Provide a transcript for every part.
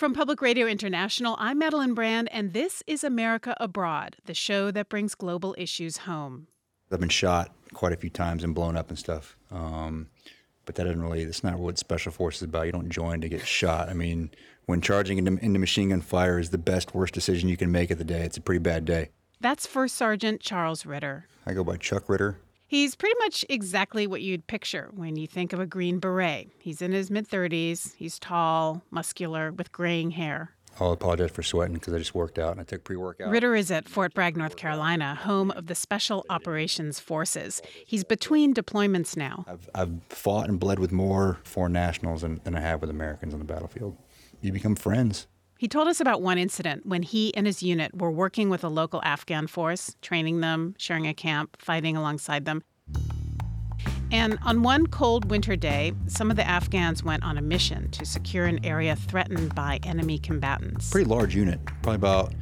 From Public Radio International, I'm Madeleine Brand, and this is America Abroad, the show that brings global issues home. I've been shot quite a few times and blown up and stuff. Um, but that doesn't really, that's not what Special Forces is about. You don't join to get shot. I mean, when charging into, into machine gun fire is the best, worst decision you can make of the day. It's a pretty bad day. That's First Sergeant Charles Ritter. I go by Chuck Ritter. He's pretty much exactly what you'd picture when you think of a Green Beret. He's in his mid 30s, he's tall, muscular, with graying hair. I'll apologize for sweating because I just worked out and I took pre workout. Ritter is at Fort Bragg, North Carolina, home of the Special Operations Forces. He's between deployments now. I've, I've fought and bled with more foreign nationals than, than I have with Americans on the battlefield. You become friends. He told us about one incident when he and his unit were working with a local Afghan force, training them, sharing a camp, fighting alongside them. And on one cold winter day, some of the Afghans went on a mission to secure an area threatened by enemy combatants. Pretty large unit, probably about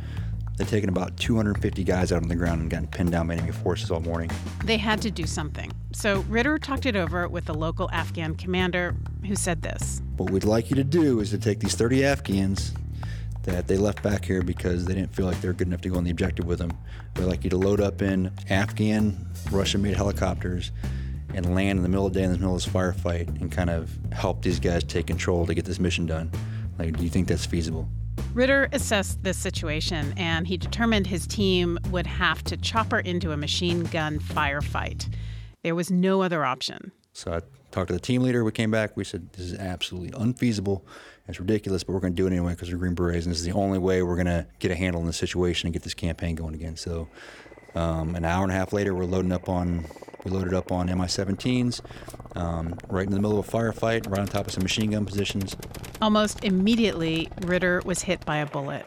they'd taken about 250 guys out on the ground and gotten pinned down by enemy forces all morning. They had to do something. So Ritter talked it over with the local Afghan commander who said this. What we'd like you to do is to take these 30 Afghans that they left back here because they didn't feel like they were good enough to go on the objective with them. We'd like you to load up in Afghan, Russian made helicopters and land in the middle of the day in the middle of this firefight and kind of help these guys take control to get this mission done. Like, do you think that's feasible? Ritter assessed this situation and he determined his team would have to chopper into a machine gun firefight. There was no other option. So I talked to the team leader. We came back. We said, This is absolutely unfeasible. It's ridiculous, but we're going to do it anyway because we're Green Berets, and this is the only way we're going to get a handle on the situation and get this campaign going again. So, um, an hour and a half later, we're loading up on we loaded up on Mi-17s, um, right in the middle of a firefight, right on top of some machine gun positions. Almost immediately, Ritter was hit by a bullet.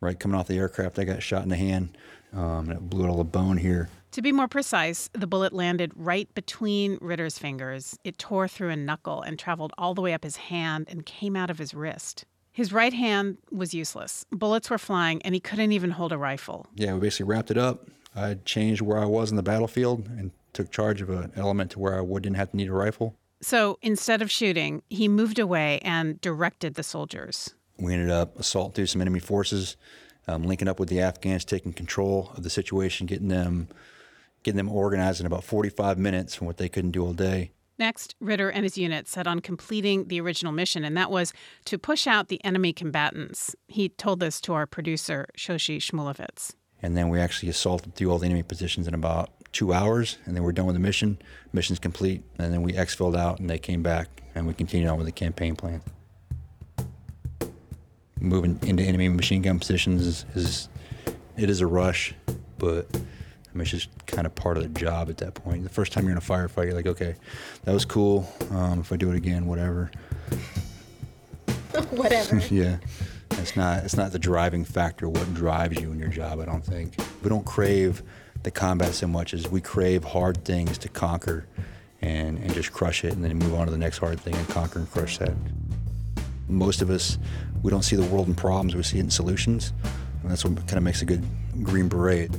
Right coming off the aircraft, I got shot in the hand, um, and it blew out all the bone here. To be more precise, the bullet landed right between Ritter's fingers. It tore through a knuckle and traveled all the way up his hand and came out of his wrist. His right hand was useless. Bullets were flying, and he couldn't even hold a rifle. Yeah, we basically wrapped it up. I changed where I was in the battlefield and took charge of an element to where I didn't have to need a rifle. So instead of shooting, he moved away and directed the soldiers. We ended up assaulting through some enemy forces, um, linking up with the Afghans, taking control of the situation, getting them getting them organized in about 45 minutes from what they couldn't do all day. Next, Ritter and his unit set on completing the original mission, and that was to push out the enemy combatants. He told this to our producer, Shoshi Shmulevitz. And then we actually assaulted through all the enemy positions in about two hours, and then we're done with the mission. Mission's complete, and then we exfilled out, and they came back, and we continued on with the campaign plan. Moving into enemy machine gun positions is, is it is a rush, but I mean, it's just kind of part of the job at that point. The first time you're in a firefight, you're like, okay, that was cool. Um, if I do it again, whatever. whatever. yeah. It's not it's not the driving factor what drives you in your job, I don't think. We don't crave the combat so much as we crave hard things to conquer and, and just crush it and then move on to the next hard thing and conquer and crush that. Most of us, we don't see the world in problems, we see it in solutions. And that's what kind of makes a good Green Beret.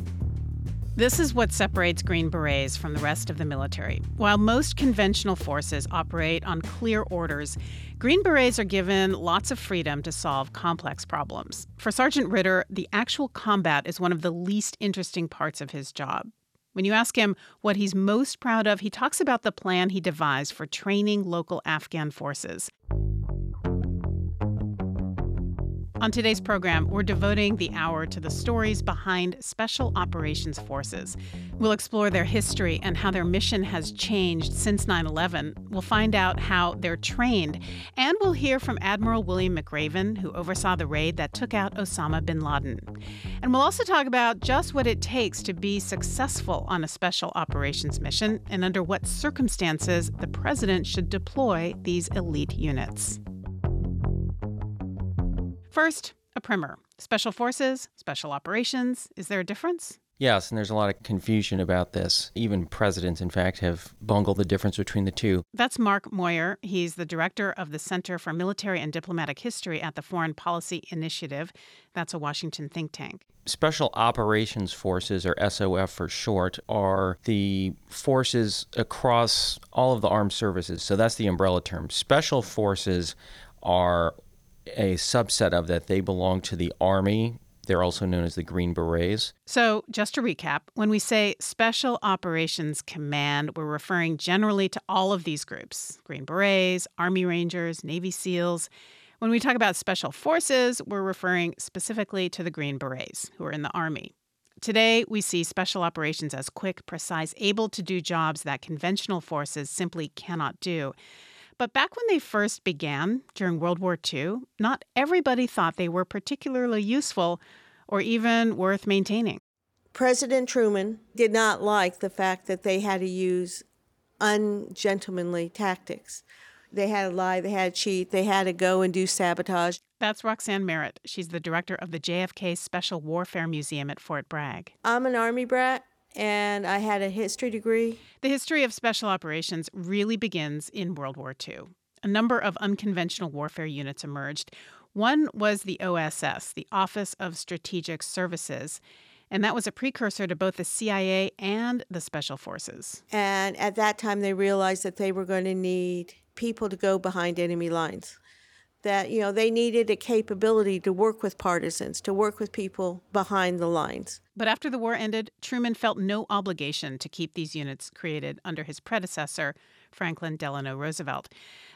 This is what separates Green Berets from the rest of the military. While most conventional forces operate on clear orders, Green Berets are given lots of freedom to solve complex problems. For Sergeant Ritter, the actual combat is one of the least interesting parts of his job. When you ask him what he's most proud of, he talks about the plan he devised for training local Afghan forces. On today's program, we're devoting the hour to the stories behind Special Operations Forces. We'll explore their history and how their mission has changed since 9 11. We'll find out how they're trained, and we'll hear from Admiral William McRaven, who oversaw the raid that took out Osama bin Laden. And we'll also talk about just what it takes to be successful on a special operations mission and under what circumstances the president should deploy these elite units. First, a primer. Special forces, special operations. Is there a difference? Yes, and there's a lot of confusion about this. Even presidents, in fact, have bungled the difference between the two. That's Mark Moyar. He's the director of the Center for Military and Diplomatic History at the Foreign Policy Initiative. That's a Washington think tank. Special Operations Forces, or SOF for short, are the forces across all of the armed services. So that's the umbrella term. Special forces are a subset of that. They belong to the Army. They're also known as the Green Berets. So, just to recap, when we say Special Operations Command, we're referring generally to all of these groups Green Berets, Army Rangers, Navy SEALs. When we talk about Special Forces, we're referring specifically to the Green Berets, who are in the Army. Today, we see special operations as quick, precise, able to do jobs that conventional forces simply cannot do. But back when they first began, during World War II, not everybody thought they were particularly useful or even worth maintaining. President Truman did not like the fact that they had to use ungentlemanly tactics. They had to lie, they had to cheat, they had to go and do sabotage. That's Roxanne Merritt. She's the director of the JFK Special Warfare Museum at Fort Bragg. I'm an Army brat and I had a history degree. The history of special operations really begins in World War II. A number of unconventional warfare units emerged. One was the OSS, the Office of Strategic Services, and that was a precursor to both the CIA and the Special Forces. And at that time, they realized that they were going to need people to go behind enemy lines. That, you know, they needed a capability to work with partisans, to work with people behind the lines. But after the war ended, Truman felt no obligation to keep these units created under his predecessor, Franklin Delano Roosevelt,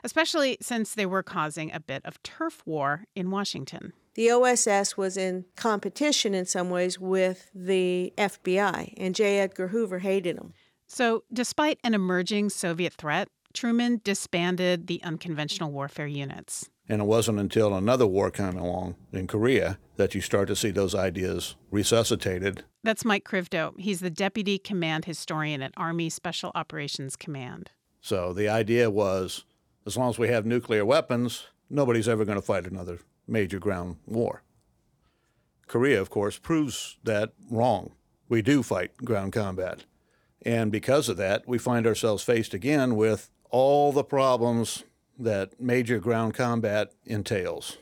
especially since they were causing a bit of turf war in Washington. The OSS was in competition in some ways with the FBI, and J. Edgar Hoover hated them. So, despite an emerging Soviet threat, Truman disbanded the unconventional warfare units. And it wasn't until another war came along in Korea that you start to see those ideas resuscitated. That's Mike Krivdo. He's the deputy command historian at Army Special Operations Command. So the idea was as long as we have nuclear weapons, nobody's ever going to fight another major ground war. Korea, of course, proves that wrong. We do fight ground combat. And because of that, we find ourselves faced again with all the problems that major ground combat entails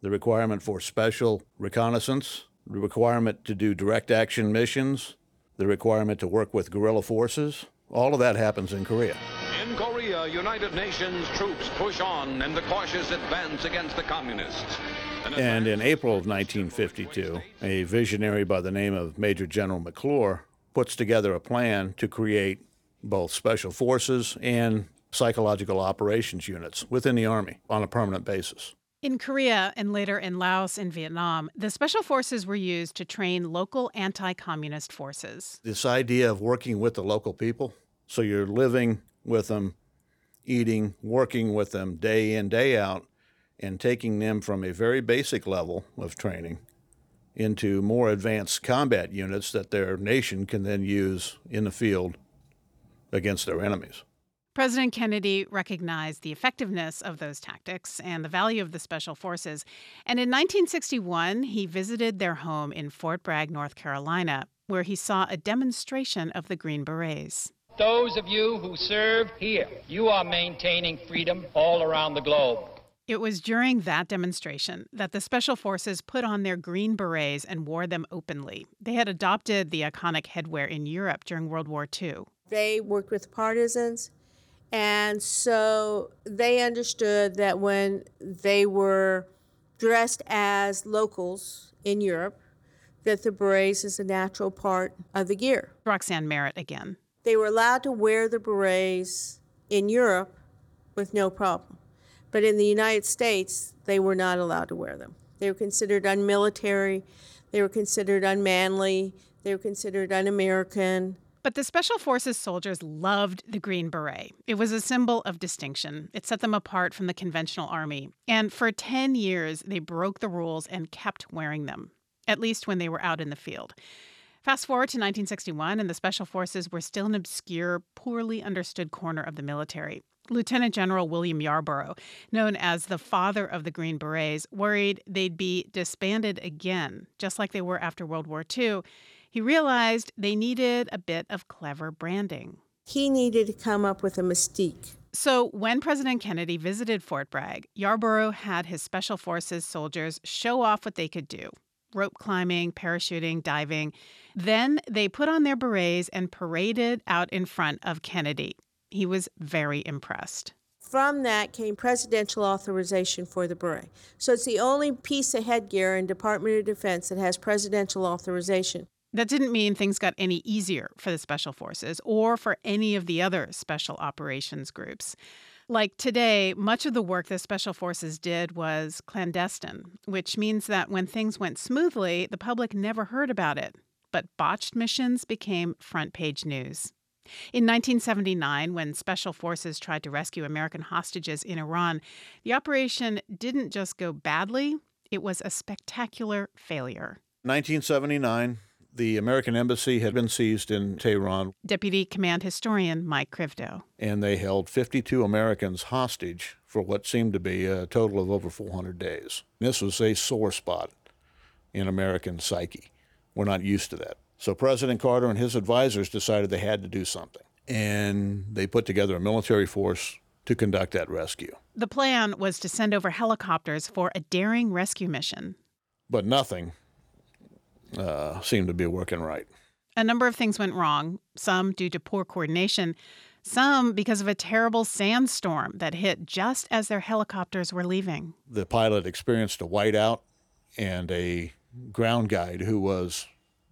the requirement for special reconnaissance, the requirement to do direct action missions, the requirement to work with guerrilla forces. All of that happens in Korea. In Korea, United Nations troops push on in the cautious advance against the communists. And in April of 1952, a visionary by the name of Major General McClure puts together a plan to create both special forces and psychological operations units within the Army on a permanent basis. In Korea and later in Laos and Vietnam, the special forces were used to train local anti communist forces. This idea of working with the local people, so you're living with them, eating, working with them day in, day out, and taking them from a very basic level of training into more advanced combat units that their nation can then use in the field against their enemies. President Kennedy recognized the effectiveness of those tactics and the value of the special forces. And in 1961, he visited their home in Fort Bragg, North Carolina, where he saw a demonstration of the Green Berets. Those of you who serve here, you are maintaining freedom all around the globe. It was during that demonstration that the Special Forces put on their green berets and wore them openly. They had adopted the iconic headwear in Europe during World War II. They worked with partisans, and so they understood that when they were dressed as locals in Europe, that the berets is a natural part of the gear. Roxanne Merritt again. They were allowed to wear the berets in Europe with no problem. But in the United States, they were not allowed to wear them. They were considered unmilitary, they were considered unmanly, they were considered un American. But the Special Forces soldiers loved the Green Beret. It was a symbol of distinction. It set them apart from the conventional army. And for 10 years, they broke the rules and kept wearing them, at least when they were out in the field. Fast forward to 1961, and the Special Forces were still an obscure, poorly understood corner of the military. Lieutenant General William Yarborough, known as the father of the Green Berets, worried they'd be disbanded again, just like they were after World War II. He realized they needed a bit of clever branding. He needed to come up with a mystique. So, when President Kennedy visited Fort Bragg, Yarborough had his Special Forces soldiers show off what they could do rope climbing, parachuting, diving. Then they put on their berets and paraded out in front of Kennedy. He was very impressed. From that came presidential authorization for the beret. So it's the only piece of headgear in Department of Defense that has presidential authorization. That didn't mean things got any easier for the Special Forces or for any of the other special operations groups. Like today, much of the work the Special Forces did was clandestine, which means that when things went smoothly, the public never heard about it. But botched missions became front page news. In 1979, when Special Forces tried to rescue American hostages in Iran, the operation didn't just go badly, it was a spectacular failure. 1979, the American embassy had been seized in Tehran. Deputy Command Historian Mike Krivdo. And they held 52 Americans hostage for what seemed to be a total of over 400 days. This was a sore spot in American psyche. We're not used to that. So President Carter and his advisors decided they had to do something. And they put together a military force to conduct that rescue. The plan was to send over helicopters for a daring rescue mission. But nothing uh, seemed to be working right. A number of things went wrong, some due to poor coordination, some because of a terrible sandstorm that hit just as their helicopters were leaving. The pilot experienced a whiteout, and a ground guide who was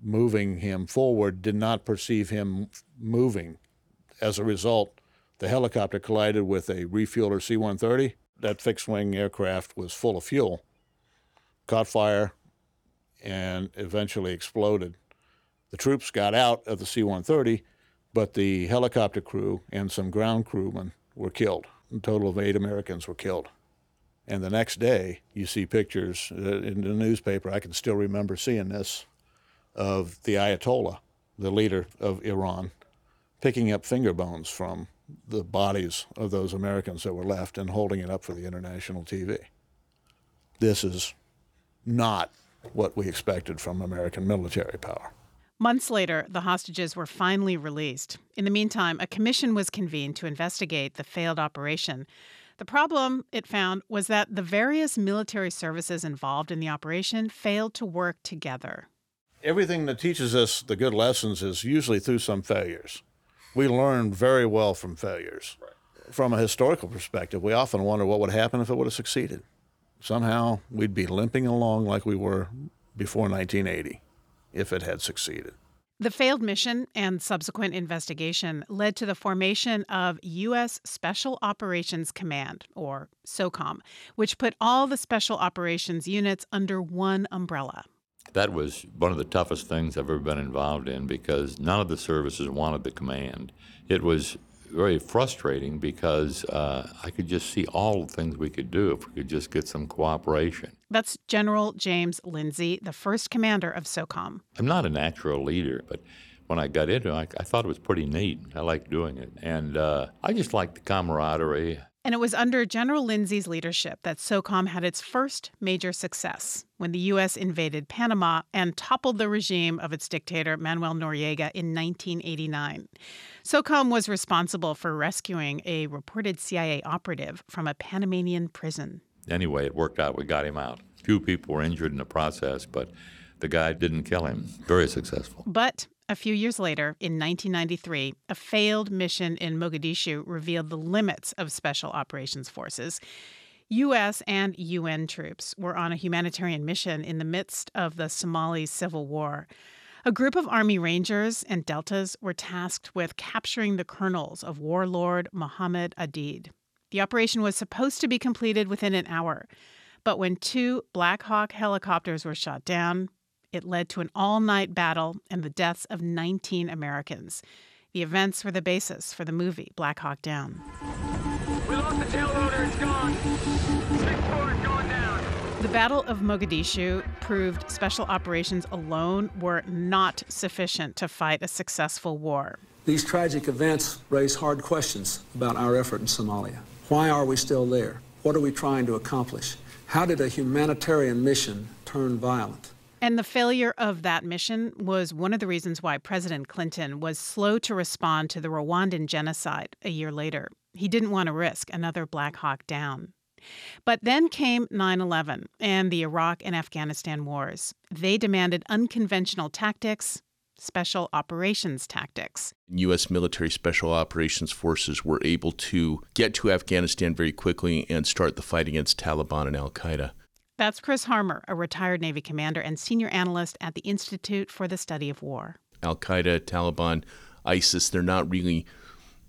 moving him forward did not perceive him moving. As a result, the helicopter collided with a refueler C 130. That fixed wing aircraft was full of fuel, caught fire, and eventually exploded. The troops got out of the C 130, but the helicopter crew and some ground crewmen were killed. A total of eight Americans were killed. And the next day, you see pictures uh, in the newspaper. I can still remember seeing this of the Ayatollah, the leader of Iran, picking up finger bones from the bodies of those Americans that were left and holding it up for the international TV. This is not what we expected from American military power. Months later, the hostages were finally released. In the meantime, a commission was convened to investigate the failed operation. The problem, it found, was that the various military services involved in the operation failed to work together. Everything that teaches us the good lessons is usually through some failures. We learn very well from failures. From a historical perspective, we often wonder what would happen if it would have succeeded somehow we'd be limping along like we were before 1980 if it had succeeded. The failed mission and subsequent investigation led to the formation of U.S. Special Operations Command, or SOCOM, which put all the special operations units under one umbrella. That was one of the toughest things I've ever been involved in because none of the services wanted the command. It was very frustrating because uh, I could just see all the things we could do if we could just get some cooperation. That's General James Lindsay, the first commander of SOCOM. I'm not a natural leader, but when I got into it, I, I thought it was pretty neat. I liked doing it. And uh, I just liked the camaraderie. And it was under General Lindsay's leadership that SOCOM had its first major success when the U.S. invaded Panama and toppled the regime of its dictator, Manuel Noriega, in 1989. SOCOM was responsible for rescuing a reported CIA operative from a Panamanian prison. Anyway, it worked out. We got him out. Few people were injured in the process, but the guy didn't kill him. Very successful. But a few years later, in 1993, a failed mission in Mogadishu revealed the limits of Special Operations Forces. U.S. and UN troops were on a humanitarian mission in the midst of the Somali civil war. A group of Army Rangers and Deltas were tasked with capturing the colonels of warlord Mohammed Aidid. The operation was supposed to be completed within an hour, but when two Black Hawk helicopters were shot down, it led to an all night battle and the deaths of 19 Americans. The events were the basis for the movie Black Hawk Down. We lost the tail rotor, it's gone. Six four going down. The Battle of Mogadishu proved special operations alone were not sufficient to fight a successful war. These tragic events raise hard questions about our effort in Somalia. Why are we still there? What are we trying to accomplish? How did a humanitarian mission turn violent? And the failure of that mission was one of the reasons why President Clinton was slow to respond to the Rwandan genocide a year later. He didn't want to risk another Black Hawk down. But then came 9 11 and the Iraq and Afghanistan wars. They demanded unconventional tactics special operations tactics. U.S. military special operations forces were able to get to Afghanistan very quickly and start the fight against Taliban and Al Qaeda. That's Chris Harmer, a retired Navy commander and senior analyst at the Institute for the Study of War. Al Qaeda, Taliban, ISIS, they're not really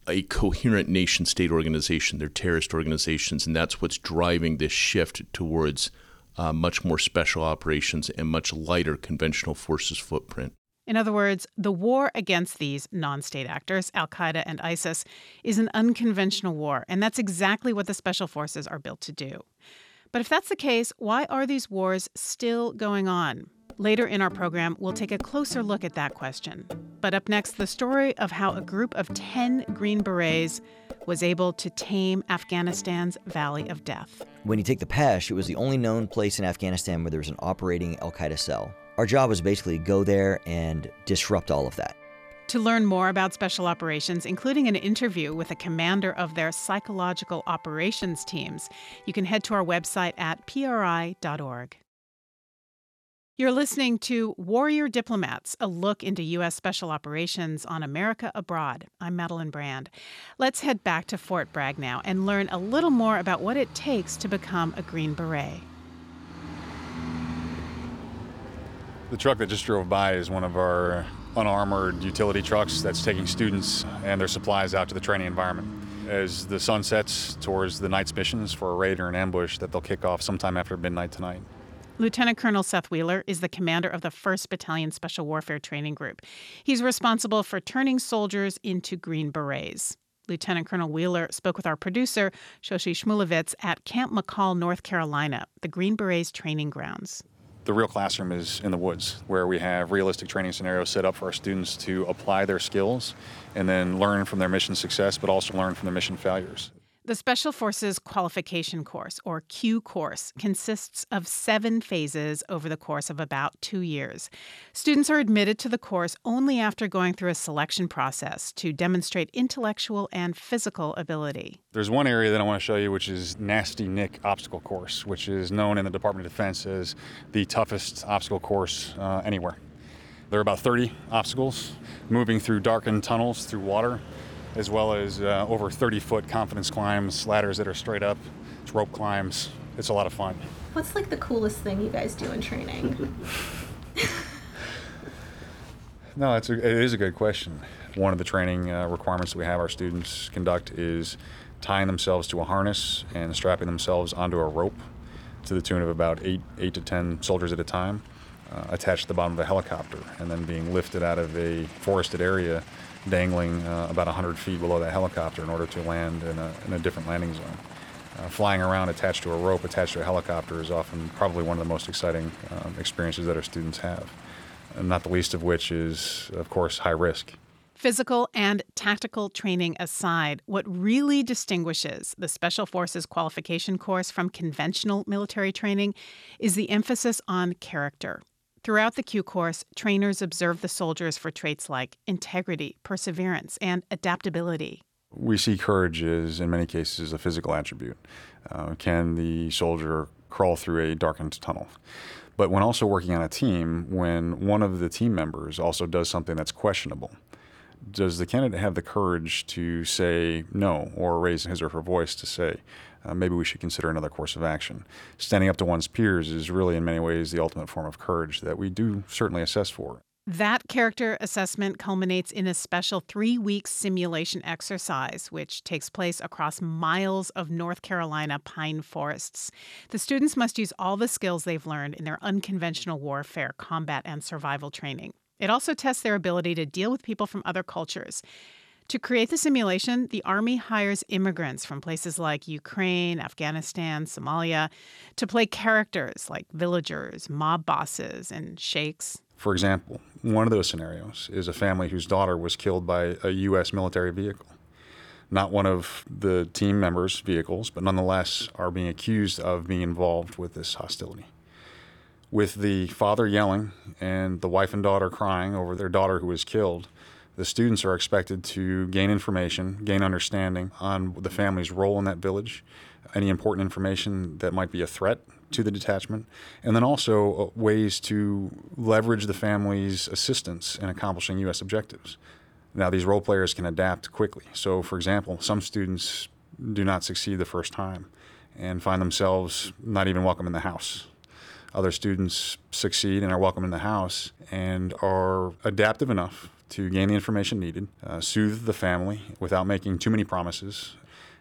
a coherent nation state organization. They're terrorist organizations, and that's what's driving this shift towards uh, much more special operations and much lighter conventional forces footprint. In other words, the war against these non state actors, Al Qaeda and ISIS, is an unconventional war, and that's exactly what the special forces are built to do. But if that's the case, why are these wars still going on? Later in our program, we'll take a closer look at that question. But up next, the story of how a group of 10 Green Berets was able to tame Afghanistan's Valley of Death. When you take the Pesh, it was the only known place in Afghanistan where there was an operating Al Qaeda cell. Our job was basically go there and disrupt all of that. To learn more about special operations, including an interview with a commander of their psychological operations teams, you can head to our website at pri.org. You're listening to Warrior Diplomats, a look into U.S. special operations on America abroad. I'm Madeleine Brand. Let's head back to Fort Bragg now and learn a little more about what it takes to become a Green Beret. The truck that just drove by is one of our unarmored utility trucks that's taking students and their supplies out to the training environment. As the sun sets towards the night's missions for a raid or an ambush that they'll kick off sometime after midnight tonight. Lieutenant Colonel Seth Wheeler is the commander of the 1st Battalion Special Warfare Training Group. He's responsible for turning soldiers into Green Berets. Lieutenant Colonel Wheeler spoke with our producer, Shoshi Shmulevitz, at Camp Mackall, North Carolina, the Green Berets training grounds. The real classroom is in the woods, where we have realistic training scenarios set up for our students to apply their skills and then learn from their mission success, but also learn from their mission failures. The Special Forces Qualification Course, or Q Course, consists of seven phases over the course of about two years. Students are admitted to the course only after going through a selection process to demonstrate intellectual and physical ability. There's one area that I want to show you, which is Nasty Nick Obstacle Course, which is known in the Department of Defense as the toughest obstacle course uh, anywhere. There are about 30 obstacles moving through darkened tunnels through water as well as uh, over 30 foot confidence climbs, ladders that are straight up, it's rope climbs. It's a lot of fun. What's like the coolest thing you guys do in training? no, it's a, it is a good question. One of the training uh, requirements that we have our students conduct is tying themselves to a harness and strapping themselves onto a rope to the tune of about eight, eight to ten soldiers at a time, uh, attached to the bottom of a helicopter, and then being lifted out of a forested area dangling uh, about 100 feet below that helicopter in order to land in a, in a different landing zone. Uh, flying around attached to a rope attached to a helicopter is often probably one of the most exciting um, experiences that our students have, and not the least of which is, of course, high risk. Physical and tactical training aside, what really distinguishes the Special Forces qualification course from conventional military training is the emphasis on character. Throughout the Q course, trainers observe the soldiers for traits like integrity, perseverance, and adaptability. We see courage as, in many cases, a physical attribute. Uh, can the soldier crawl through a darkened tunnel? But when also working on a team, when one of the team members also does something that's questionable, does the candidate have the courage to say no or raise his or her voice to say, uh, maybe we should consider another course of action. Standing up to one's peers is really, in many ways, the ultimate form of courage that we do certainly assess for. That character assessment culminates in a special three week simulation exercise, which takes place across miles of North Carolina pine forests. The students must use all the skills they've learned in their unconventional warfare, combat, and survival training. It also tests their ability to deal with people from other cultures. To create the simulation, the Army hires immigrants from places like Ukraine, Afghanistan, Somalia to play characters like villagers, mob bosses, and sheikhs. For example, one of those scenarios is a family whose daughter was killed by a U.S. military vehicle. Not one of the team members' vehicles, but nonetheless are being accused of being involved with this hostility. With the father yelling and the wife and daughter crying over their daughter who was killed, the students are expected to gain information, gain understanding on the family's role in that village, any important information that might be a threat to the detachment, and then also uh, ways to leverage the family's assistance in accomplishing U.S. objectives. Now, these role players can adapt quickly. So, for example, some students do not succeed the first time and find themselves not even welcome in the house. Other students succeed and are welcome in the house and are adaptive enough to gain the information needed, uh, soothe the family without making too many promises,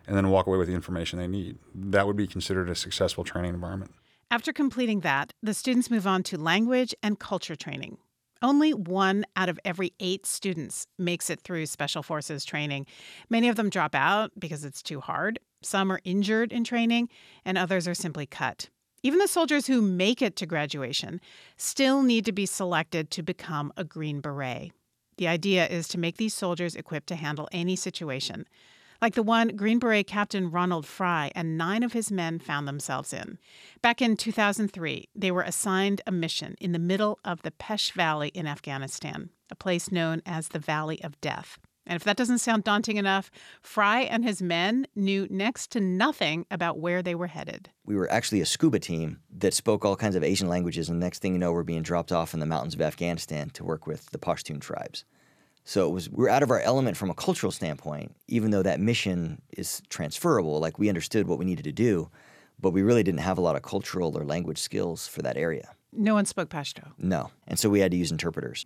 and then walk away with the information they need. That would be considered a successful training environment. After completing that, the students move on to language and culture training. Only one out of every eight students makes it through Special Forces training. Many of them drop out because it's too hard. Some are injured in training, and others are simply cut. Even the soldiers who make it to graduation still need to be selected to become a Green Beret. The idea is to make these soldiers equipped to handle any situation, like the one Green Beret Captain Ronald Fry and nine of his men found themselves in. Back in 2003, they were assigned a mission in the middle of the Pesh Valley in Afghanistan, a place known as the Valley of Death. And if that doesn't sound daunting enough, Fry and his men knew next to nothing about where they were headed. We were actually a scuba team that spoke all kinds of Asian languages, and next thing you know, we're being dropped off in the mountains of Afghanistan to work with the Pashtun tribes. So it was we were out of our element from a cultural standpoint, even though that mission is transferable. Like we understood what we needed to do, but we really didn't have a lot of cultural or language skills for that area. No one spoke Pashto. No, and so we had to use interpreters.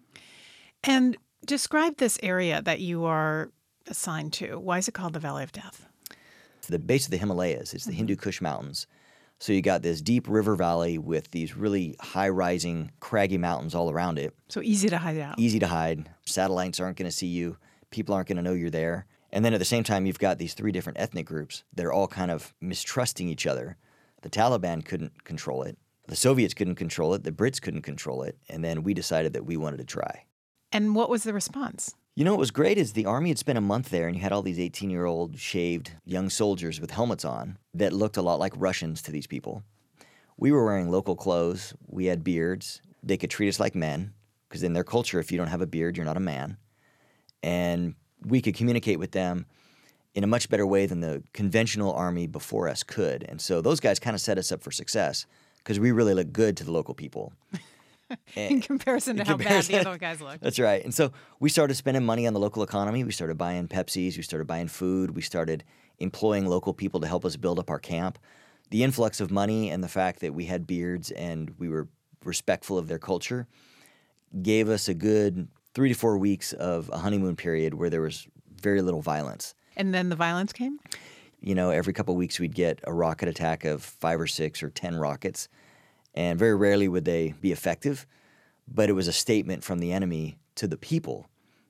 And describe this area that you are assigned to. Why is it called the Valley of Death? It's the base of the Himalayas. It's the mm-hmm. Hindu Kush Mountains. So you got this deep river valley with these really high rising, craggy mountains all around it. So easy to hide out. Easy to hide. Satellites aren't going to see you. People aren't going to know you're there. And then at the same time, you've got these three different ethnic groups that are all kind of mistrusting each other. The Taliban couldn't control it. The Soviets couldn't control it. The Brits couldn't control it. And then we decided that we wanted to try. And what was the response? You know what was great is the army had spent a month there and you had all these 18 year old shaved young soldiers with helmets on that looked a lot like Russians to these people. We were wearing local clothes, we had beards. They could treat us like men because in their culture, if you don't have a beard, you're not a man. And we could communicate with them in a much better way than the conventional army before us could. And so those guys kind of set us up for success because we really look good to the local people. Eh, in comparison to in how comparison- bad the other guys look. That's right. And so we started spending money on the local economy. We started buying Pepsis. We started buying food. We started employing local people to help us build up our camp. The influx of money and the fact that we had beards and we were respectful of their culture gave us a good three to four weeks of a honeymoon period where there was very little violence. And then the violence came? You know, every couple of weeks we'd get a rocket attack of five or six or ten rockets, and very rarely would they be effective. But it was a statement from the enemy to the people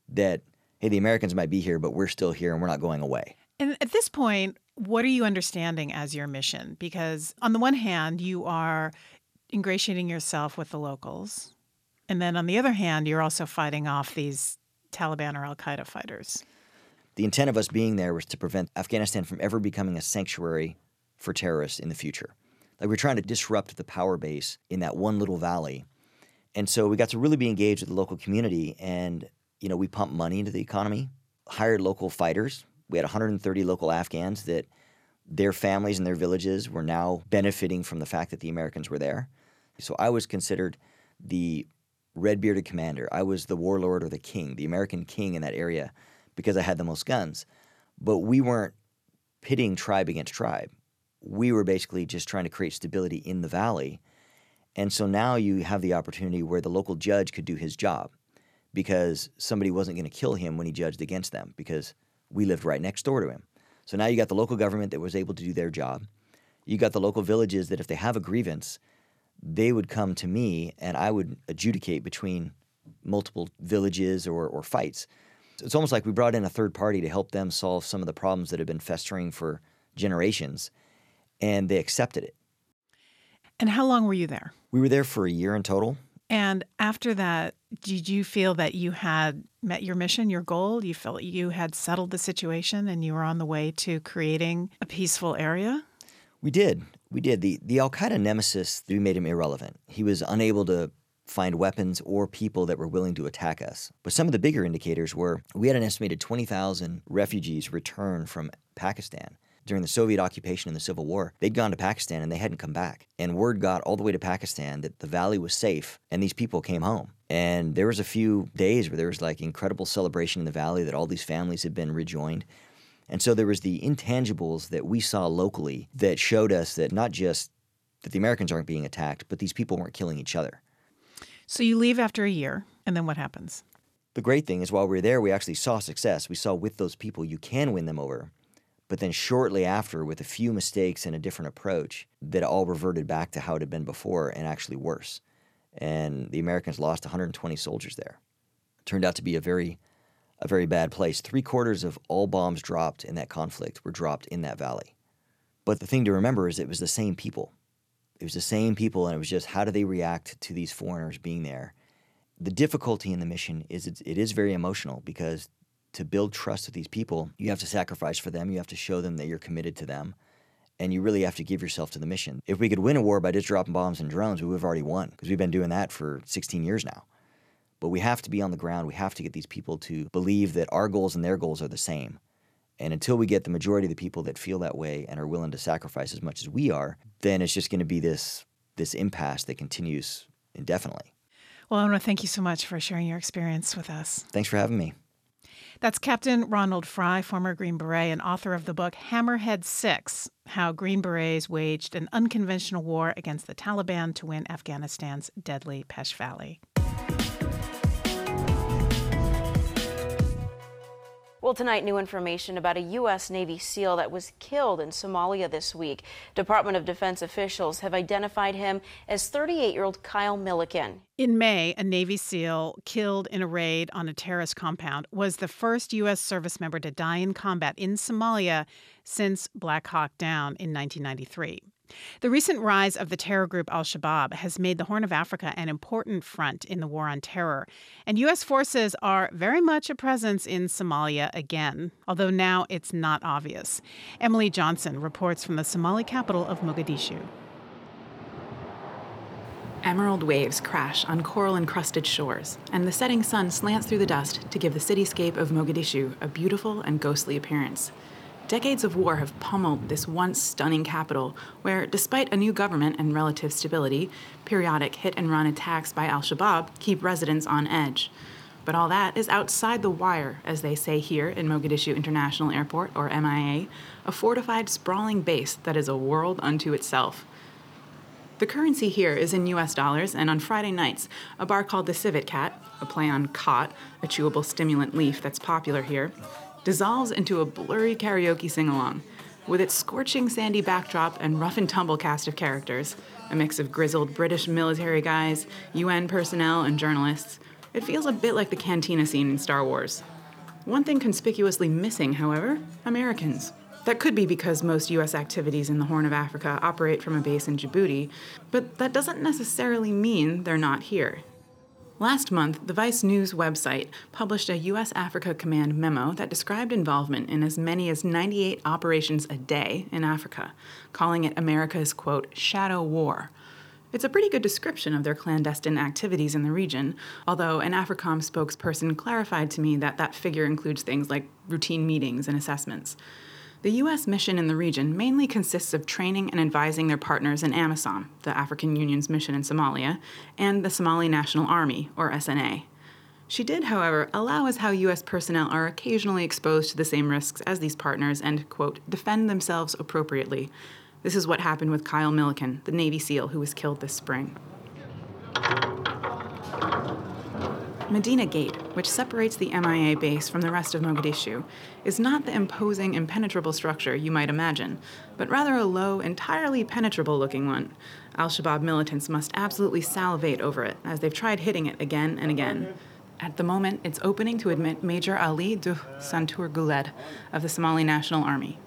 that, hey, the Americans might be here, but we're still here and we're not going away. And at this point, what are you understanding as your mission? Because on the one hand, you are ingratiating yourself with the locals. And then on the other hand, you're also fighting off these Taliban or Al Qaeda fighters. The intent of us being there was to prevent Afghanistan from ever becoming a sanctuary for terrorists in the future. Like we're trying to disrupt the power base in that one little valley. And so we got to really be engaged with the local community and you know, we pumped money into the economy, hired local fighters. We had 130 local Afghans that their families and their villages were now benefiting from the fact that the Americans were there. So I was considered the red bearded commander. I was the warlord or the king, the American king in that area because I had the most guns. But we weren't pitting tribe against tribe. We were basically just trying to create stability in the valley. And so now you have the opportunity where the local judge could do his job because somebody wasn't going to kill him when he judged against them because we lived right next door to him. So now you got the local government that was able to do their job. You got the local villages that if they have a grievance, they would come to me and I would adjudicate between multiple villages or, or fights. So it's almost like we brought in a third party to help them solve some of the problems that have been festering for generations, and they accepted it. And how long were you there? We were there for a year in total. And after that, did you feel that you had met your mission, your goal? You felt you had settled the situation and you were on the way to creating a peaceful area? We did. We did. The the Al Qaeda nemesis, we made him irrelevant. He was unable to find weapons or people that were willing to attack us. But some of the bigger indicators were we had an estimated 20,000 refugees return from Pakistan during the Soviet occupation and the Civil War, they'd gone to Pakistan and they hadn't come back. And word got all the way to Pakistan that the valley was safe and these people came home. And there was a few days where there was like incredible celebration in the valley that all these families had been rejoined. And so there was the intangibles that we saw locally that showed us that not just that the Americans aren't being attacked, but these people weren't killing each other. So you leave after a year, and then what happens? The great thing is while we were there, we actually saw success. We saw with those people you can win them over. But then shortly after, with a few mistakes and a different approach, that all reverted back to how it had been before and actually worse. And the Americans lost 120 soldiers there. It turned out to be a very, a very bad place. Three quarters of all bombs dropped in that conflict were dropped in that valley. But the thing to remember is it was the same people. It was the same people, and it was just how do they react to these foreigners being there? The difficulty in the mission is it is very emotional because to build trust with these people, you have to sacrifice for them. You have to show them that you're committed to them. And you really have to give yourself to the mission. If we could win a war by just dropping bombs and drones, we would have already won because we've been doing that for 16 years now. But we have to be on the ground. We have to get these people to believe that our goals and their goals are the same. And until we get the majority of the people that feel that way and are willing to sacrifice as much as we are, then it's just going to be this this impasse that continues indefinitely. Well, I want to thank you so much for sharing your experience with us. Thanks for having me. That's Captain Ronald Fry, former Green Beret and author of the book Hammerhead Six How Green Berets Waged an Unconventional War Against the Taliban to Win Afghanistan's Deadly Pesh Well, tonight, new information about a U.S. Navy SEAL that was killed in Somalia this week. Department of Defense officials have identified him as 38 year old Kyle Milliken. In May, a Navy SEAL killed in a raid on a terrorist compound was the first U.S. service member to die in combat in Somalia since Black Hawk Down in 1993. The recent rise of the terror group Al Shabaab has made the Horn of Africa an important front in the war on terror, and U.S. forces are very much a presence in Somalia again, although now it's not obvious. Emily Johnson reports from the Somali capital of Mogadishu. Emerald waves crash on coral encrusted shores, and the setting sun slants through the dust to give the cityscape of Mogadishu a beautiful and ghostly appearance. Decades of war have pummeled this once stunning capital, where, despite a new government and relative stability, periodic hit and run attacks by al Shabaab keep residents on edge. But all that is outside the wire, as they say here in Mogadishu International Airport, or MIA, a fortified, sprawling base that is a world unto itself. The currency here is in US dollars, and on Friday nights, a bar called the Civet Cat, a play on khat, a chewable stimulant leaf that's popular here, dissolves into a blurry karaoke sing along. With its scorching sandy backdrop and rough and tumble cast of characters, a mix of grizzled British military guys, UN personnel, and journalists, it feels a bit like the cantina scene in Star Wars. One thing conspicuously missing, however Americans. That could be because most U.S. activities in the Horn of Africa operate from a base in Djibouti, but that doesn't necessarily mean they're not here. Last month, the Vice News website published a U.S. Africa Command memo that described involvement in as many as 98 operations a day in Africa, calling it America's, quote, shadow war. It's a pretty good description of their clandestine activities in the region, although an AFRICOM spokesperson clarified to me that that figure includes things like routine meetings and assessments. The U.S. mission in the region mainly consists of training and advising their partners in AMISOM, the African Union's mission in Somalia, and the Somali National Army, or SNA. She did, however, allow us how U.S. personnel are occasionally exposed to the same risks as these partners and, quote, defend themselves appropriately. This is what happened with Kyle Milliken, the Navy SEAL who was killed this spring. Medina Gate, which separates the MIA base from the rest of Mogadishu, is not the imposing, impenetrable structure you might imagine, but rather a low, entirely penetrable looking one. Al Shabaab militants must absolutely salivate over it, as they've tried hitting it again and again. At the moment, it's opening to admit Major Ali Duh Santur Guled of the Somali National Army.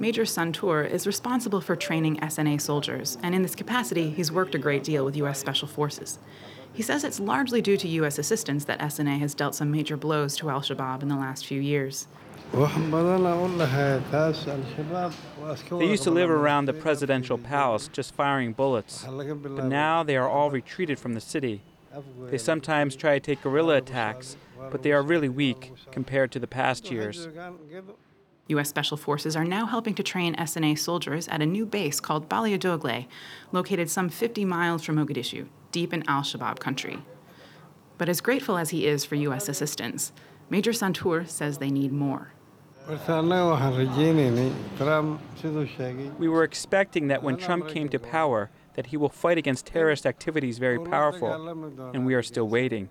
Major Santur is responsible for training SNA soldiers, and in this capacity, he's worked a great deal with U.S. Special Forces. He says it's largely due to U.S. assistance that SNA has dealt some major blows to al Shabaab in the last few years. They used to live around the presidential palace, just firing bullets. But now they are all retreated from the city. They sometimes try to take guerrilla attacks, but they are really weak compared to the past years. U.S. Special Forces are now helping to train SNA soldiers at a new base called Baledogle, located some 50 miles from Mogadishu, deep in al Shabaab country. But as grateful as he is for U.S. assistance, Major Santour says they need more. We were expecting that when Trump came to power, that he will fight against terrorist activities very powerful, and we are still waiting.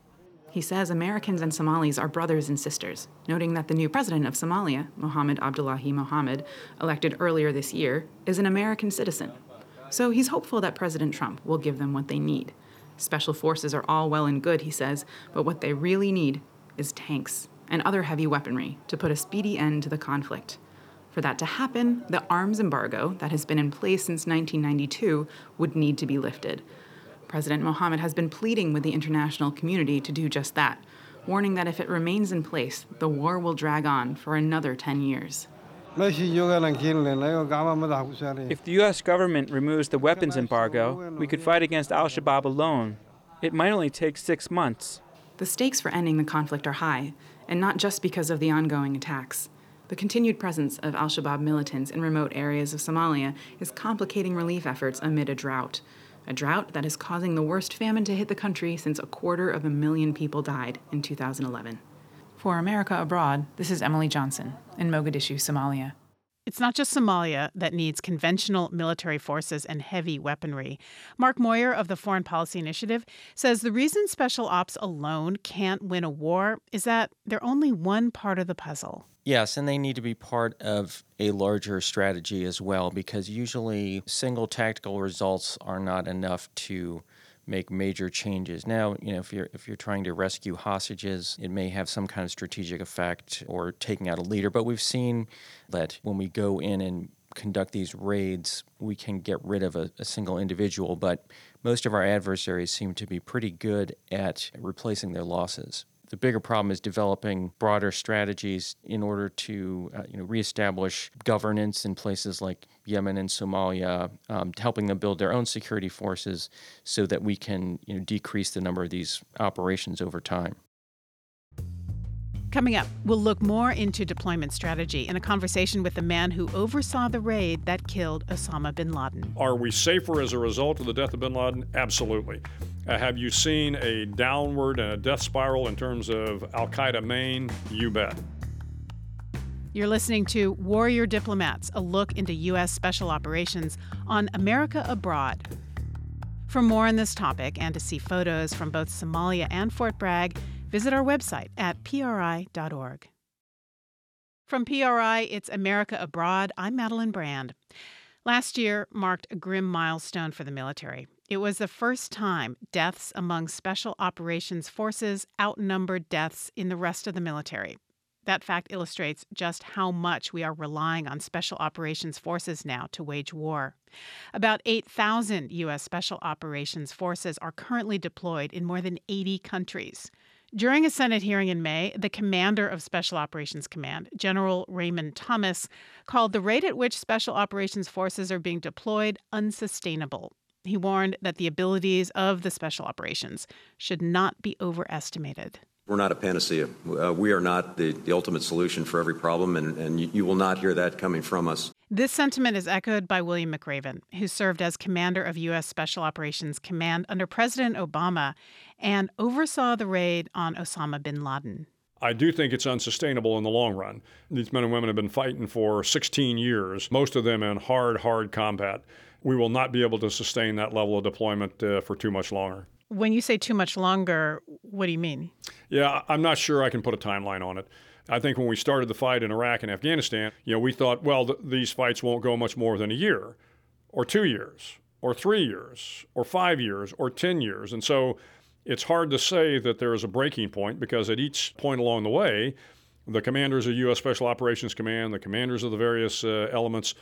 He says Americans and Somalis are brothers and sisters, noting that the new president of Somalia, Mohamed Abdullahi Mohamed, elected earlier this year, is an American citizen. So he's hopeful that President Trump will give them what they need. Special forces are all well and good, he says, but what they really need is tanks and other heavy weaponry to put a speedy end to the conflict. For that to happen, the arms embargo that has been in place since 1992 would need to be lifted. President Mohammed has been pleading with the international community to do just that, warning that if it remains in place, the war will drag on for another 10 years. If the U.S. government removes the weapons embargo, we could fight against al Shabaab alone. It might only take six months. The stakes for ending the conflict are high, and not just because of the ongoing attacks. The continued presence of al Shabaab militants in remote areas of Somalia is complicating relief efforts amid a drought a drought that is causing the worst famine to hit the country since a quarter of a million people died in 2011. For America Abroad, this is Emily Johnson in Mogadishu, Somalia. It's not just Somalia that needs conventional military forces and heavy weaponry. Mark Moyar of the Foreign Policy Initiative says the reason special ops alone can't win a war is that they're only one part of the puzzle. Yes, and they need to be part of a larger strategy as well because usually single tactical results are not enough to make major changes. Now, you know, if you're if you're trying to rescue hostages, it may have some kind of strategic effect or taking out a leader, but we've seen that when we go in and conduct these raids, we can get rid of a, a single individual, but most of our adversaries seem to be pretty good at replacing their losses. The bigger problem is developing broader strategies in order to uh, you know, reestablish governance in places like Yemen and Somalia, um, helping them build their own security forces so that we can you know, decrease the number of these operations over time. Coming up, we'll look more into deployment strategy in a conversation with the man who oversaw the raid that killed Osama bin Laden. Are we safer as a result of the death of bin Laden? Absolutely. Uh, have you seen a downward and a death spiral in terms of Al Qaeda Maine? You bet. You're listening to Warrior Diplomats, a look into U.S. special operations on America Abroad. For more on this topic and to see photos from both Somalia and Fort Bragg, Visit our website at pri.org. From PRI, it's America Abroad. I'm Madeleine Brand. Last year marked a grim milestone for the military. It was the first time deaths among Special Operations Forces outnumbered deaths in the rest of the military. That fact illustrates just how much we are relying on Special Operations Forces now to wage war. About 8,000 U.S. Special Operations Forces are currently deployed in more than 80 countries. During a Senate hearing in May, the commander of Special Operations Command, General Raymond Thomas, called the rate at which Special Operations forces are being deployed unsustainable. He warned that the abilities of the Special Operations should not be overestimated. We're not a panacea. Uh, we are not the, the ultimate solution for every problem, and, and you, you will not hear that coming from us. This sentiment is echoed by William McRaven, who served as commander of U.S. Special Operations Command under President Obama and oversaw the raid on Osama bin Laden. I do think it's unsustainable in the long run. These men and women have been fighting for 16 years, most of them in hard, hard combat. We will not be able to sustain that level of deployment uh, for too much longer. When you say too much longer, what do you mean? Yeah, I'm not sure I can put a timeline on it. I think when we started the fight in Iraq and Afghanistan, you know, we thought, well, th- these fights won't go much more than a year, or two years, or three years, or five years, or 10 years. And so it's hard to say that there is a breaking point because at each point along the way, the commanders of U.S. Special Operations Command, the commanders of the various uh, elements,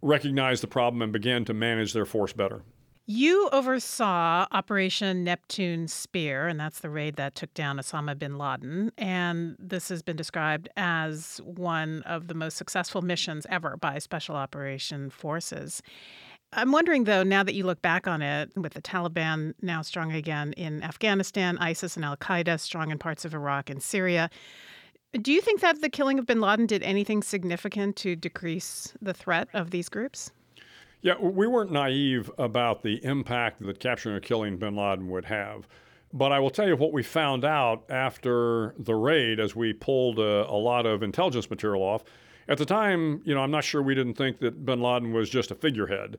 recognized the problem and began to manage their force better. You oversaw Operation Neptune Spear, and that's the raid that took down Osama bin Laden. And this has been described as one of the most successful missions ever by Special Operation Forces. I'm wondering, though, now that you look back on it, with the Taliban now strong again in Afghanistan, ISIS and Al Qaeda strong in parts of Iraq and Syria, Do you think that the killing of bin Laden did anything significant to decrease the threat of these groups? Yeah, we weren't naive about the impact that capturing or killing bin Laden would have. But I will tell you what we found out after the raid as we pulled a, a, lot of intelligence material off. At the time, you know, I'm not sure we didn't think that bin Laden was just a figurehead.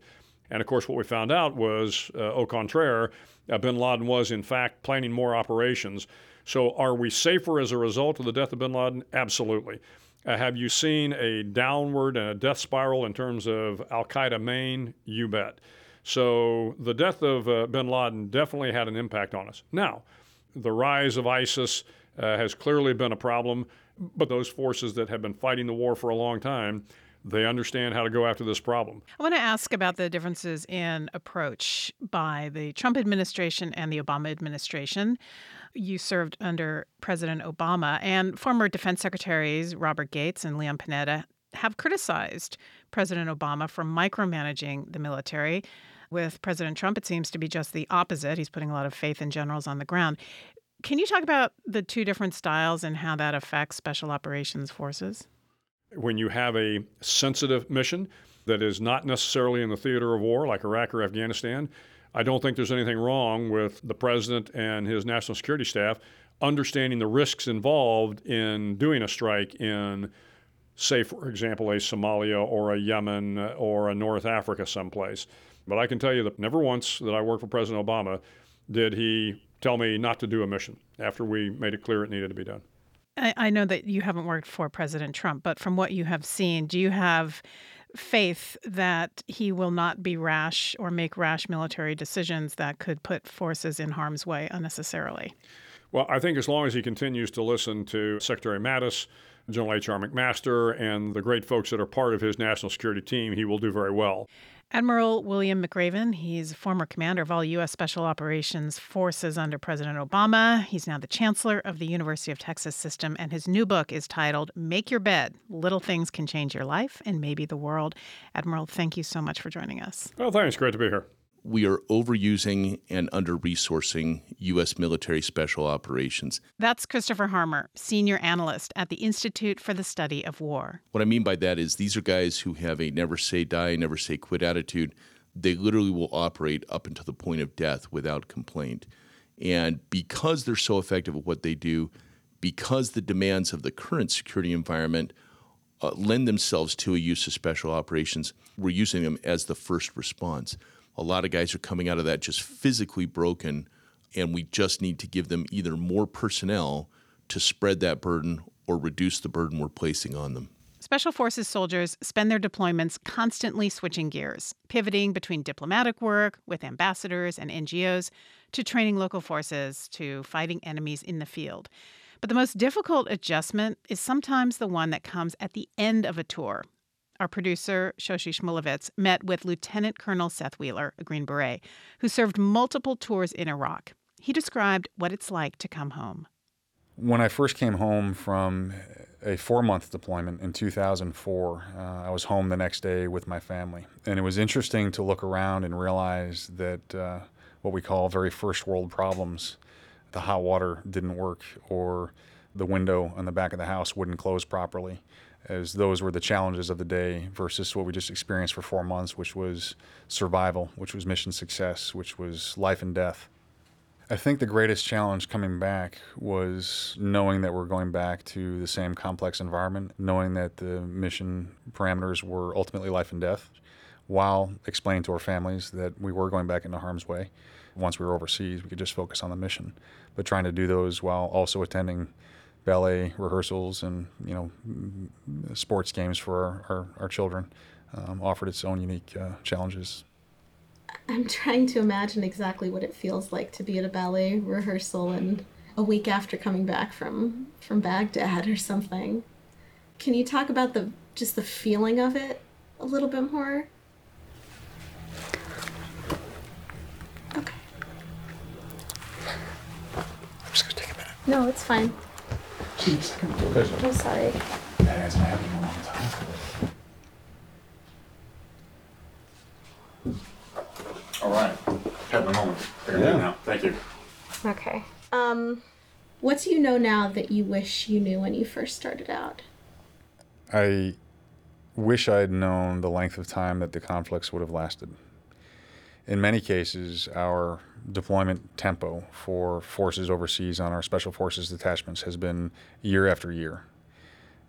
And of course, what we found out was, uh, au contraire, uh, bin Laden was in fact planning more operations. So, are we safer as a result of the death of bin Laden? Absolutely. Uh, have you seen a downward and a death spiral in terms of Al Qaeda Maine? You bet. So, the death of uh, bin Laden definitely had an impact on us. Now, the rise of ISIS uh, has clearly been a problem, but those forces that have been fighting the war for a long time they understand how to go after this problem. I want to ask about the differences in approach by the Trump administration and the Obama administration. You served under President Obama, and former defense secretaries Robert Gates and Leon Panetta have criticized President Obama for micromanaging the military. With President Trump, it seems to be just the opposite. He's putting a lot of faith in generals on the ground. Can you talk about the two different styles and how that affects special operations forces? when you have a sensitive mission that is not necessarily in the theater of war like Iraq or Afghanistan, I don't think there's anything wrong with the president and his national security staff understanding the risks involved in doing a strike in, say, for example, a Somalia or a Yemen or a North Africa someplace. But I can tell you that never once that I worked for President Obama did he tell me not to do a mission after we made it clear it needed to be done. I, know that you haven't worked for President Trump, but from what you have seen, do you have faith that he will not be rash or make rash military decisions that could put forces in harm's way unnecessarily? Well, I think as long as he continues to listen to Secretary Mattis, General H.R. McMaster, and the great folks that are part of his national security team, he will do very well. Admiral William McRaven, he's former commander of all U.S. Special Operations Forces under President Obama. He's now the chancellor of the University of Texas System, and his new book is titled Make Your Bed Little Things Can Change Your Life and Maybe the World. Admiral, thank you so much for joining us. Well, thanks. Great to be here we are overusing and under resourcing U.S. military special operations. That's Christopher Harmer, senior analyst at the Institute for the Study of War. What I mean by that is these are guys who have a never say die, never say quit attitude. They literally will operate up until the point of death without complaint. And because they're so effective at what they do, because the demands of the current security environment uh, lend themselves to a use of special operations, we're using them as the first response. A lot of guys are coming out of that just physically broken, and we just need to give them either more personnel to spread that burden or reduce the burden we're placing on them. Special Forces soldiers spend their deployments constantly switching gears, pivoting between diplomatic work with ambassadors and NGOs to training local forces to fighting enemies in the field. But the most difficult adjustment is sometimes the one that comes at the end of a tour our producer, Shoshi Shmulevitz, met with Lieutenant Colonel Seth Wheeler, a Green Beret, who served multiple tours in Iraq. He described what it's like to come home. When I first came home from a four month deployment in 2004, uh, I was home the next day with my family. And it was interesting to look around and realize that uh, what we call very first world problems the hot water didn't work, or the window on the back of the house wouldn't close properly as those were the challenges of the day versus what we just experienced for four months, which was survival, which was mission success, which was life and death. I think the greatest challenge coming back was knowing that we're going back to the same complex environment, knowing that the mission parameters were ultimately life and death, while explaining to our families that we were going back into harm's way. Once we were overseas, we could just focus on the mission, but trying to do those while also attending ballet rehearsals and you know sports games for our, our, our children um, offered its own unique uh, challenges. I'm trying to imagine exactly what it feels like to be at a ballet rehearsal and a week after coming back from from Baghdad or something. Can you talk about the just the feeling of it a little bit more? Okay. I'm just gonna take a minute. No, it's fine. Jeez. I'm sorry. That hasn't happened in a long time. All right. Had the moment. Figured yeah. it out. Thank you. Okay. Um, What do you know now that you wish you knew when you first started out? I wish I'd known the length of time that the conflicts would have lasted. In many cases, our deployment tempo for forces overseas on our special forces detachments has been year after year.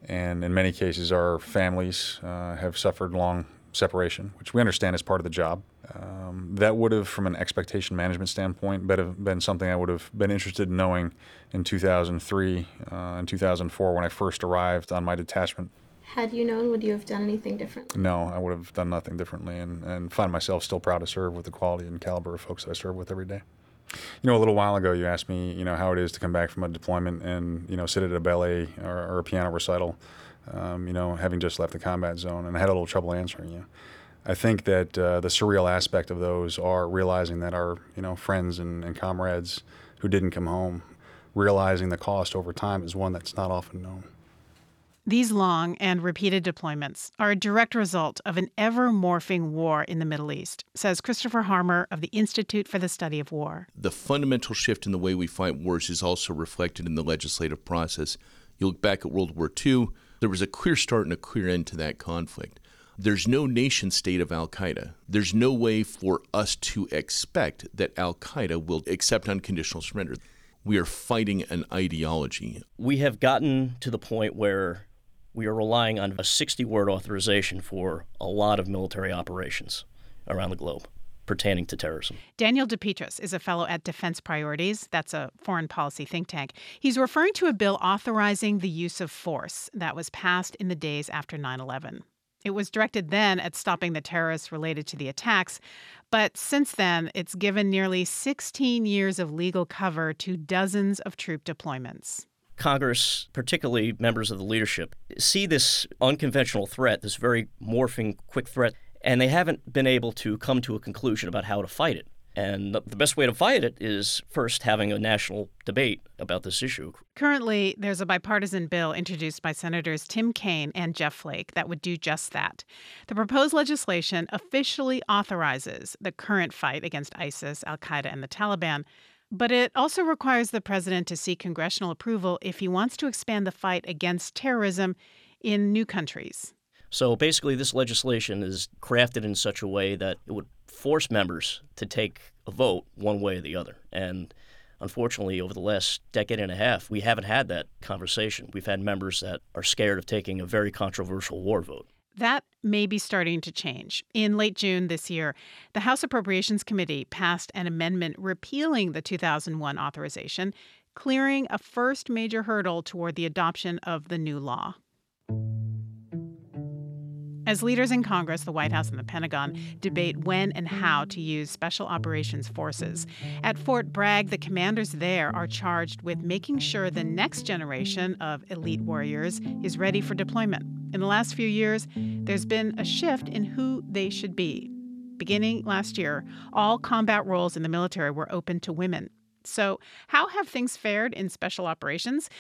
And in many cases, our families uh, have suffered long separation, which we understand is part of the job. Um, that would have, from an expectation management standpoint, been, been something I would have been interested in knowing in 2003 uh, and 2004 when I first arrived on my detachment. Had you known, would you have done anything differently? No, I would have done nothing differently and, and find myself still proud to serve with the quality and caliber of folks that I serve with every day. You know, a little while ago, you asked me, you know, how it is to come back from a deployment and, you know, sit at a ballet or, or a piano recital, um, you know, having just left the combat zone. And I had a little trouble answering you. I think that uh, the surreal aspect of those are realizing that our, you know, friends and, and comrades who didn't come home, realizing the cost over time is one that's not often known. These long and repeated deployments are a direct result of an ever morphing war in the Middle East, says Christopher Harmer of the Institute for the Study of War. The fundamental shift in the way we fight wars is also reflected in the legislative process. You look back at World War II, there was a clear start and a clear end to that conflict. There's no nation state of Al Qaeda. There's no way for us to expect that Al Qaeda will accept unconditional surrender. We are fighting an ideology. We have gotten to the point where we are relying on a 60 word authorization for a lot of military operations around the globe pertaining to terrorism. Daniel DePetris is a fellow at Defense Priorities. That's a foreign policy think tank. He's referring to a bill authorizing the use of force that was passed in the days after 9 11. It was directed then at stopping the terrorists related to the attacks, but since then, it's given nearly 16 years of legal cover to dozens of troop deployments. Congress, particularly members of the leadership, see this unconventional threat, this very morphing, quick threat, and they haven't been able to come to a conclusion about how to fight it. And the best way to fight it is first having a national debate about this issue. Currently, there's a bipartisan bill introduced by Senators Tim Kaine and Jeff Flake that would do just that. The proposed legislation officially authorizes the current fight against ISIS, Al Qaeda, and the Taliban, but it also requires the president to seek congressional approval if he wants to expand the fight against terrorism in new countries. So basically, this legislation is crafted in such a way that it would force members to take a vote one way or the other. And unfortunately, over the last decade and a half, we haven't had that conversation. We've had members that are scared of taking a very controversial war vote. That may be starting to change. In late June this year, the House Appropriations Committee passed an amendment repealing the 2001 authorization, clearing a first major hurdle toward the adoption of the new law. As leaders in Congress, the White House, and the Pentagon debate when and how to use special operations forces, at Fort Bragg, the commanders there are charged with making sure the next generation of elite warriors is ready for deployment. In the last few years, there's been a shift in who they should be. Beginning last year, all combat roles in the military were open to women. So, how have things fared in special operations?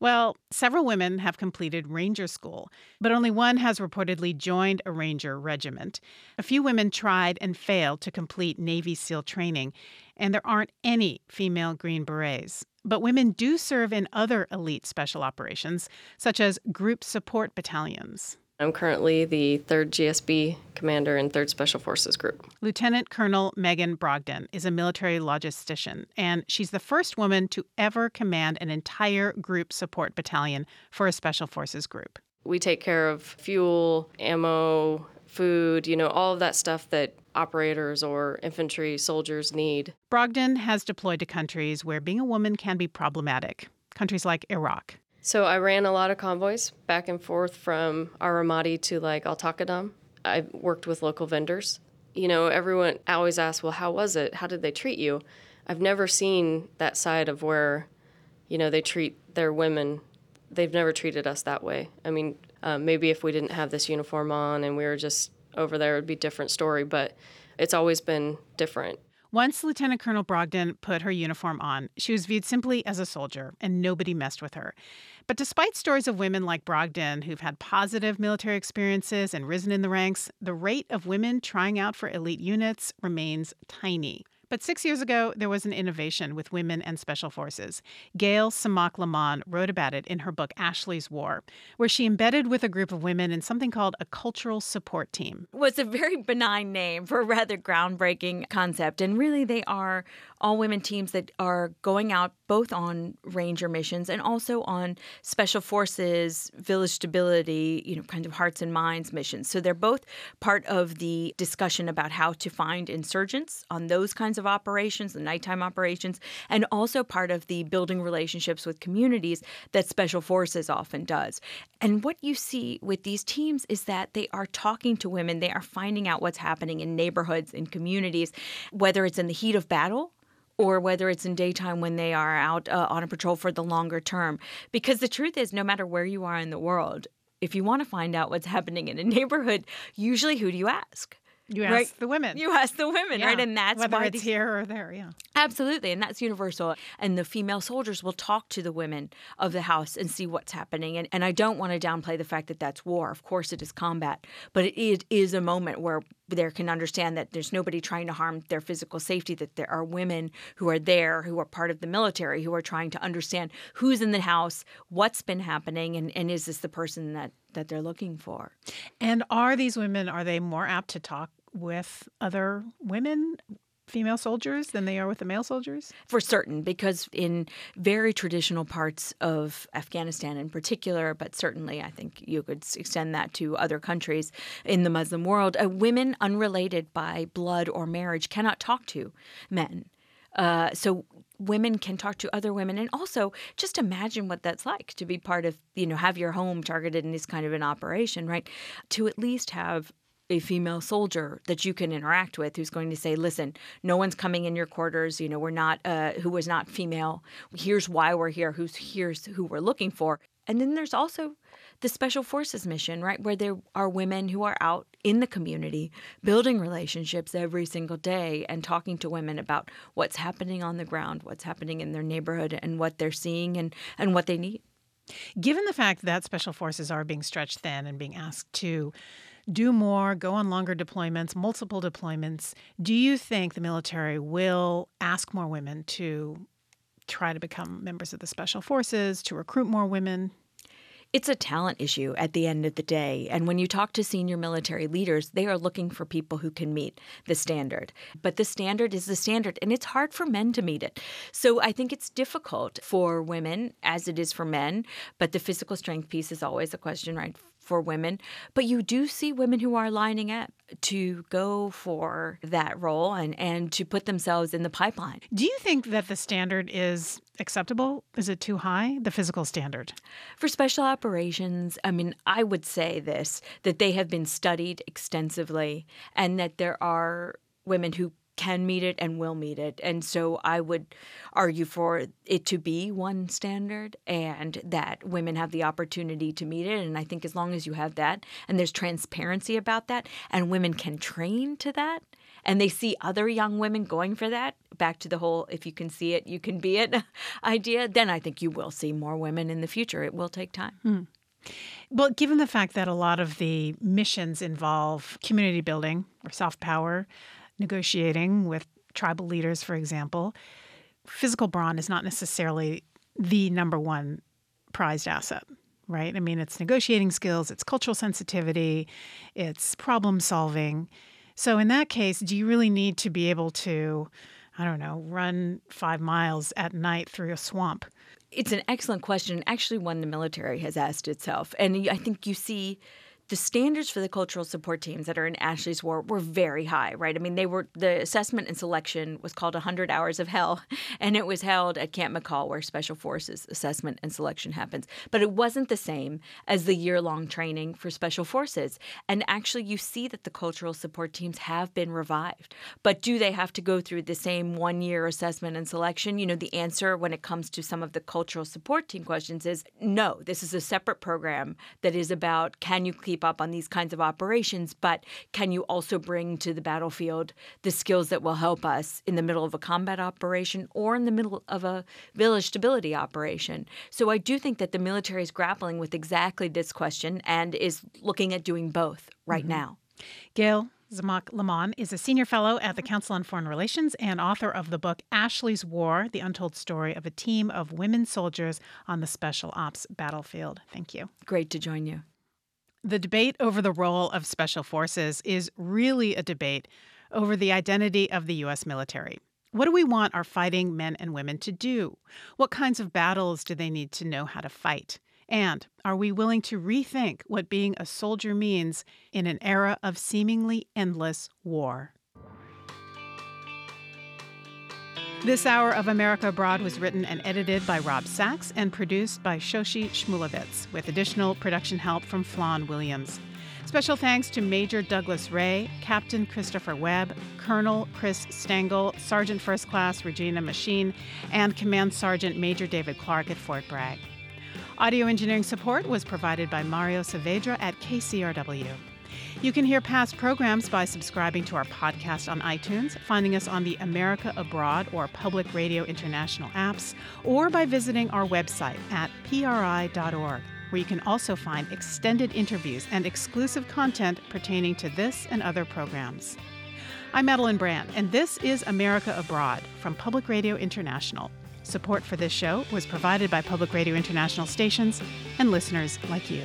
Well, several women have completed Ranger School, but only one has reportedly joined a Ranger regiment. A few women tried and failed to complete Navy SEAL training, and there aren't any female Green Berets. But women do serve in other elite special operations, such as group support battalions. I'm currently the 3rd GSB commander in 3rd Special Forces Group. Lieutenant Colonel Megan Brogden is a military logistician, and she's the first woman to ever command an entire group support battalion for a Special Forces group. We take care of fuel, ammo, food, you know, all of that stuff that operators or infantry soldiers need. Brogden has deployed to countries where being a woman can be problematic, countries like Iraq. So I ran a lot of convoys back and forth from Aramati to like Al Taqaddum. I worked with local vendors. You know, everyone always asks, well, how was it? How did they treat you? I've never seen that side of where, you know, they treat their women. They've never treated us that way. I mean, um, maybe if we didn't have this uniform on and we were just over there, it would be a different story, but it's always been different. Once Lieutenant Colonel Brogden put her uniform on, she was viewed simply as a soldier, and nobody messed with her. But despite stories of women like Brogden who've had positive military experiences and risen in the ranks, the rate of women trying out for elite units remains tiny. But six years ago, there was an innovation with women and special forces. Gayle Tzemach Lemmon wrote about it in her book Ashley's War, where she embedded with a group of women in something called a cultural support team. Was a very benign name for a rather groundbreaking concept. And really, they are all women teams that are going out both on ranger missions and also on special forces, village stability, you know, kind of hearts and minds missions. So they're both part of the discussion about how to find insurgents on those kinds of operations, the nighttime operations, and also part of the building relationships with communities that special forces often does. And what you see with these teams is that they are talking to women, they are finding out what's happening in neighborhoods, in communities, whether it's in the heat of battle or whether it's in daytime when they are out uh, on a patrol for the longer term. Because the truth is, no matter where you are in the world, if you want to find out what's happening in a neighborhood, usually who do you ask? You ask right? the women. You ask the women, yeah. right? And that's whether why it's these, here or there. Yeah, absolutely, and that's universal. And the female soldiers will talk to the women of the house and see what's happening. And and I don't want to downplay the fact that that's war. Of course, it is combat, but it is, is a moment where there can understand that there's nobody trying to harm their physical safety. That there are women who are there, who are part of the military, who are trying to understand who's in the house, what's been happening, and, and is this the person that that they're looking for. And are these women are they more apt to talk with other women female soldiers than they are with the male soldiers? For certain, because in very traditional parts of Afghanistan in particular, but certainly I think you could extend that to other countries in the Muslim world, uh, women unrelated by blood or marriage cannot talk to men. Uh, so women can talk to other women and also just imagine what that's like to be part of you know have your home targeted in this kind of an operation right to at least have a female soldier that you can interact with who's going to say listen no one's coming in your quarters. You know we're not uh, who was not female. Here's why we're here. Who's here's who we're looking for. And then there's also the special forces mission right where there are women who are out in the community building relationships every single day and talking to women about what's happening on the ground what's happening in their neighborhood and what they're seeing and and what they need. Given the fact that special forces are being stretched thin and being asked to do more, go on longer deployments, multiple deployments. Do you think the military will ask more women to try to become members of the special forces, to recruit more women? It's a talent issue at the end of the day. And when you talk to senior military leaders, they are looking for people who can meet the standard. But the standard is the standard, and it's hard for men to meet it. So I think it's difficult for women, as it is for men. But the physical strength piece is always a question, right? For women, but you do see women who are lining up to go for that role and, and to put themselves in the pipeline. Do you think that the standard is acceptable? Is it too high, the physical standard? For special operations, I mean, I would say this that they have been studied extensively and that there are women who can meet it and will meet it. And so I would argue for it to be one standard and that women have the opportunity to meet it. And I think as long as you have that and there's transparency about that and women can train to that and they see other young women going for that, back to the whole if you can see it, you can be it idea, then I think you will see more women in the future. It will take time. Hmm. Well, given the fact that a lot of the missions involve community building or soft power, negotiating with tribal leaders, for example, physical brawn is not necessarily the number one prized asset, right? I mean, it's negotiating skills, it's cultural sensitivity, it's problem solving. So, in that case, do you really need to be able to, I don't know, run five miles at night through a swamp? It's an excellent question, actually, one the military has asked itself. And I think you see the standards for the cultural support teams that are in Ashley's War were very high, right? I mean, they were the assessment and selection was called 100 Hours of Hell, and it was held at Camp Mackall, where Special Forces assessment and selection happens. But it wasn't the same as the year long training for Special Forces. And actually, you see that the cultural support teams have been revived. But do they have to go through the same one year assessment and selection? You know, the answer when it comes to some of the cultural support team questions is no. This is a separate program that is about can you keep keep up on these kinds of operations, but can you also bring to the battlefield the skills that will help us in the middle of a combat operation or in the middle of a village stability operation? So I do think that the military is grappling with exactly this question and is looking at doing both right mm-hmm. now. Gayle, Tzemach Lemmon is a senior fellow at the Council on Foreign Relations and author of the book Ashley's War The Untold Story of a Team of Women Soldiers on the Special Ops Battlefield. Thank you. Great to join you. The debate over the role of special forces is really a debate over the identity of the U.S. military. What do we want our fighting men and women to do? What kinds of battles do they need to know how to fight? And are we willing to rethink what being a soldier means in an era of seemingly endless war? This hour of America Abroad was written and edited by Rob Sachs and produced by Shoshi Shmulevitz, with additional production help from Flan Williams. Special thanks to Major Douglas Ray, Captain Christopher Webb, Colonel Chris Stengel, Sergeant First Class Regina Machine, and Command Sergeant Major David Clark at Fort Bragg. Audio engineering support was provided by Mario Saavedra at KCRW. You can hear past programs by subscribing to our podcast on iTunes, finding us on the America Abroad or Public Radio International apps, or by visiting our website at pri.org where you can also find extended interviews and exclusive content pertaining to this and other programs. I'm Madeleine Brand, and this is America Abroad from Public Radio International. Support for this show was provided by Public Radio International stations and listeners like you.